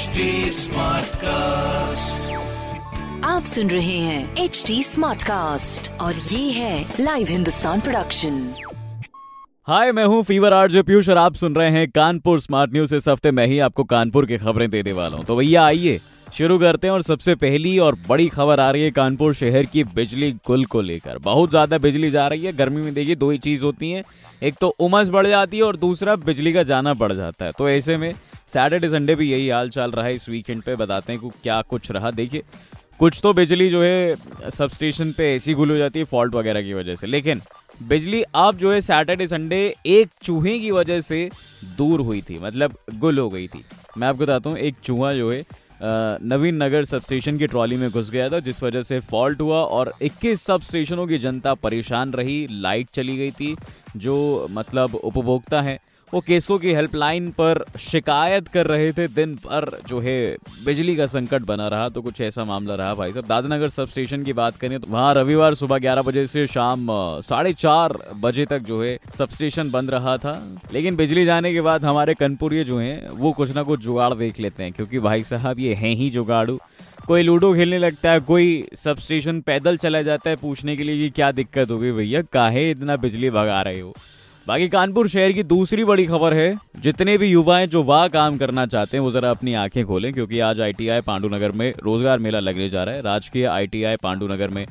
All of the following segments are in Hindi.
HD Smartcast. आप सुन रहे हैं एच डी स्मार्ट कास्ट और ये है लाइव हिंदुस्तान प्रोडक्शन हाय मैं हूँ फीवर आर जो पीयूष और आप सुन रहे हैं कानपुर स्मार्ट न्यूज़ इस हफ़्ते मैं ही आपको कानपुर की खबरें देने वाला हूँ। तो भैया आइए शुरू करते हैं और सबसे पहली और बड़ी खबर आ रही है कानपुर शहर की बिजली गुल को लेकर। बहुत ज़्यादा बिजली जा रही है गर्मी में देखिए दो ही चीज़ होती है। एक तो उमस बढ़ जाती है और दूसरा बिजली का जाना बढ़ जाता है। तो ऐसे में सैटरडे संडे भी यही हाल चाल रहा है इस वीकेंड पे, बताते हैं कि क्या कुछ रहा। देखिए, कुछ तो बिजली जो है सब स्टेशन पे ऐसी गुल हो जाती है फॉल्ट वगैरह की वजह से। लेकिन बिजली अब जो है सैटरडे संडे एक चूहे की वजह से दूर हुई थी मतलब गुल हो गई थी। मैं आपको बताता हूँ, एक चूहा जो है नवीन नगर सब स्टेशन की ट्रॉली में घुस गया था, जिस वजह से फॉल्ट हुआ और 21 सब स्टेशनों की जनता परेशान रही। लाइट चली गई थी, जो मतलब उपभोक्ता हैं। वो केसको की हेल्पलाइन पर शिकायत कर रहे थे, दिन भर जो है बिजली का संकट बना रहा तो कुछ ऐसा मामला रहा भाई साहब। दादनगर सब स्टेशन की बात करें तो वहाँ रविवार सुबह 11 बजे से शाम साढ़े चार बजे तक जो है सब स्टेशन बंद रहा था। लेकिन बिजली जाने के बाद हमारे कनपुरिये जो हैं, वो कुछ ना कुछ जुगाड़ देख लेते हैं, क्योंकि भाई साहब ये हैं ही जुगाड़ू। कोई लूडो खेलने लगता है, कोई सब स्टेशन पैदल चला जाता है पूछने के लिए कि क्या दिक्कत होगी भैया, काहे इतना बिजली भगा रहे हो? बाकी कानपुर शहर की दूसरी बड़ी खबर है, जितने भी युवा हैं जो वहाँ काम करना चाहते हैं, वो जरा अपनी आँखें खोलें, क्योंकि आज आईटीआई पांडुनगर में रोज़गार मेला लगने जा रहा है। राजकीय आईटीआई पांडुनगर में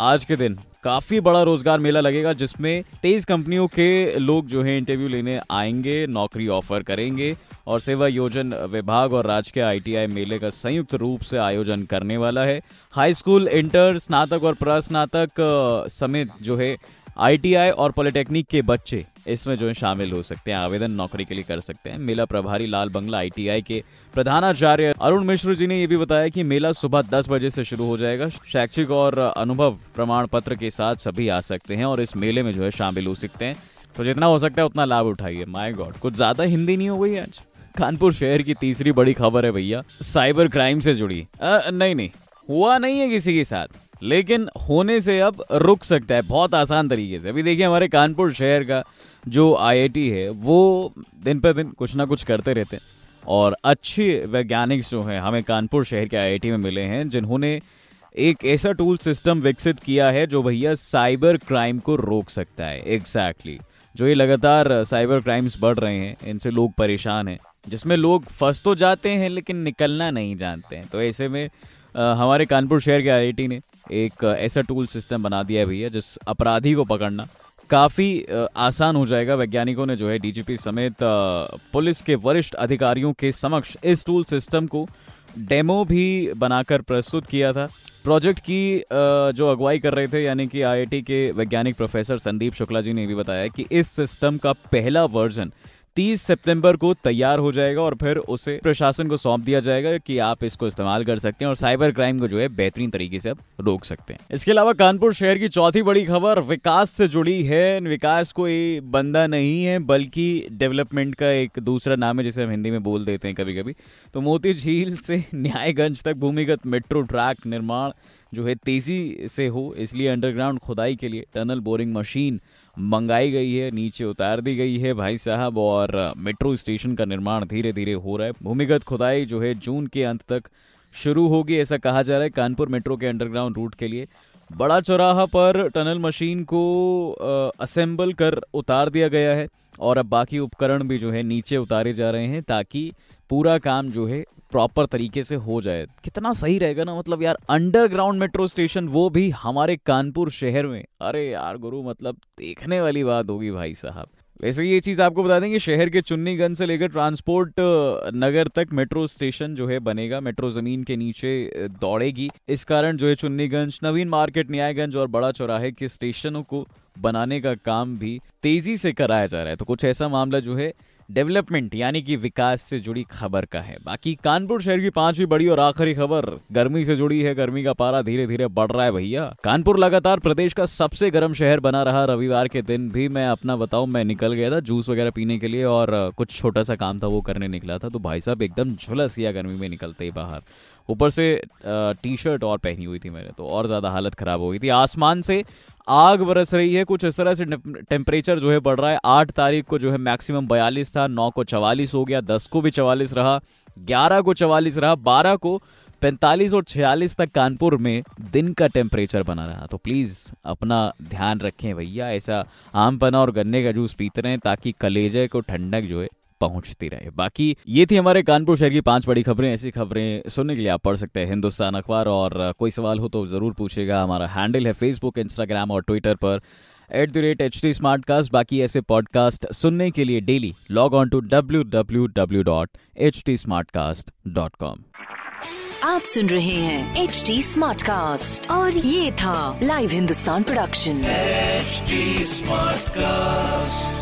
आज के दिन काफ़ी बड़ा रोज़गार मेला लगेगा, जिसमें तेईस कंपनियों के लोग जो है इंटरव्यू लेने आएँगे, नौकरी ऑफ़र करेंगे, और सेवा योजन विभाग और राजकीय आईटीआई मेले का संयुक्त रूप से आयोजन करने वाला है। हाई स्कूल, इंटर, स्नातक और प्रस्नातक समेत जो है आईटीआई और पॉलिटेक्निक के बच्चे इसमें जो है शामिल हो सकते हैं आवेदन नौकरी के लिए कर सकते हैं। मेला प्रभारी लाल बंगला आईटीआई के प्रधानाचार्य अरुण मिश्र जी ने यह भी बताया कि मेला सुबह 10 बजे से शुरू हो जाएगा। शैक्षिक और अनुभव प्रमाण पत्र के साथ सभी आ सकते हैं और इस मेले में जो है शामिल हो सकते हैं। तो जितना हो सकता है उतना लाभ उठाइए। माय गॉड कुछ ज़्यादा हिंदी नहीं हो गई आज? कानपुर शहर की तीसरी बड़ी खबर है भैया साइबर क्राइम से जुड़ी। अ, नहीं नहीं। हुआ नहीं है किसी के साथ, लेकिन होने से अब रुक सकता है बहुत आसान तरीके से। अभी देखिए हमारे कानपुर शहर का जो आईआईटी है, वो दिन पर दिन कुछ ना कुछ करते रहते हैं। और अच्छे वैज्ञानिक जो हैं, हमें कानपुर शहर के आईआईटी में मिले हैं, जिन्होंने एक ऐसा टूल सिस्टम विकसित किया है जो भैया साइबर क्राइम को रोक सकता है। Exactly exactly. जो ये लगातार साइबर क्राइम्स बढ़ रहे हैं, इनसे लोग परेशान हैं, जिसमें लोग फंस तो जाते हैं, लेकिन निकलना नहीं जानते हैं। तो ऐसे में हमारे कानपुर शहर के आईआईटी ने एक ऐसा टूल सिस्टम बना दिया है भैया, जिस अपराधी को पकड़ना काफ़ी आसान हो जाएगा। वैज्ञानिकों ने जो है डीजीपी समेत पुलिस के वरिष्ठ अधिकारियों के समक्ष इस टूल सिस्टम को डेमो भी बनाकर प्रस्तुत किया था। प्रोजेक्ट की जो अगुवाई कर रहे थे, यानी कि आईआईटी के वैज्ञानिक प्रोफेसर संदीप शुक्ला जी ने भी बताया कि इस सिस्टम का पहला वर्जन 30 सितंबर को तैयार हो जाएगा और फिर उसे प्रशासन को सौंप दिया जाएगा कि आप इसको इस्तेमाल कर सकते हैं और साइबर क्राइम को जो है बेहतरीन तरीके से आप रोक सकते हैं। इसके अलावा कानपुर शहर की चौथी बड़ी खबर, विकास से जुड़ी है। विकास कोई बंदा नहीं है, बल्कि डेवलपमेंट का एक दूसरा नाम है, जिसे हम हिंदी में बोल देते हैं कभी कभी तो मोती झील से न्यायगंज तक भूमिगत मेट्रो ट्रैक निर्माण जो है तेज़ी से हो, इसलिए अंडरग्राउंड खुदाई के लिए टनल बोरिंग मशीन मंगाई गई है, नीचे उतार दी गई है भाई साहब और मेट्रो स्टेशन का निर्माण धीरे धीरे हो रहा है। भूमिगत खुदाई जो है जून के अंत तक शुरू होगी, ऐसा कहा जा रहा है कानपुर मेट्रो के अंडरग्राउंड रूट के लिए। बड़ा चौराहा पर टनल मशीन को असेंबल कर उतार दिया गया है और अब बाकी उपकरण भी जो है नीचे उतारे जा रहे हैं ताकि पूरा काम जो है प्रॉपर तरीके से हो जाए। कितना सही रहेगा ना मतलब यार अंडरग्राउंड मेट्रो स्टेशन वो भी हमारे कानपुर शहर में। अरे यार, गुरु मतलब देखने वाली बात होगी भाई साहब। वैसे ये चीज़ आपको बता दें कि शहर के चुन्नीगंज से लेकर ट्रांसपोर्ट नगर तक मेट्रो स्टेशन जो है बनेगा। मेट्रो ज़मीन के नीचे दौड़ेगी। इस कारण जो है चुन्नीगंज, नवीन मार्केट, न्यायगंज और बड़ा चौराहे के स्टेशनों को बनाने का काम भी तेज़ी से कराया जा रहा है। तो कुछ ऐसा मामला जो है डेवलपमेंट, यानी कि विकास से जुड़ी खबर का है। बाकी कानपुर शहर की पांचवी बड़ी और आखिरी खबर, गर्मी से जुड़ी है, गर्मी का पारा धीरे धीरे बढ़ रहा है भैया। कानपुर लगातार प्रदेश का सबसे गर्म शहर बना रहा, रविवार के दिन भी मैं अपना बताऊँ, मैं निकल गया था जूस वगैरह पीने के लिए और कुछ छोटा सा काम था, वो करने निकला था तो भाई साहब एकदम झुलस गया गर्मी में निकलते ही बाहर। ऊपर से टी शर्ट और पहनी हुई थी मैंने तो और ज़्यादा हालत खराब हो गई थी। आसमान से आग बरस रही है, कुछ इस तरह से टेम्परेचर जो है बढ़ रहा है। आठ तारीख को जो है मैक्सिमम बयालीस था, नौ को चवालीस हो गया, दस को भी चवालीस रहा, ग्यारह को चवालीस रहा, बारह को पैंतालीस और छियालीस तक कानपुर में दिन का टेम्परेचर बना रहा। तो प्लीज़ अपना ध्यान रखें भैया, ऐसा आम पना और गन्ने का जूस पीते रहें ताकि कलेजे को ठंडक जो है पहुँचती रहे। बाकी ये थी हमारे कानपुर शहर की पाँच बड़ी खबरें। ऐसी खबरें सुनने के लिए आप पढ़ सकते हैं हिंदुस्तान अखबार। और कोई सवाल हो तो ज़रूर पूछेगा। हमारा हैंडल है फेसबुक इंस्टाग्राम और ट्विटर पर। At the rate H T Smartcast बाकी ऐसे पॉडकास्ट सुनने के लिए daily log on to W W W dot H T Smartcast dot com आप सुन रहे हैं एच टी स्मार्ट कास्ट और ये था live Hindustan production HD Smartcast.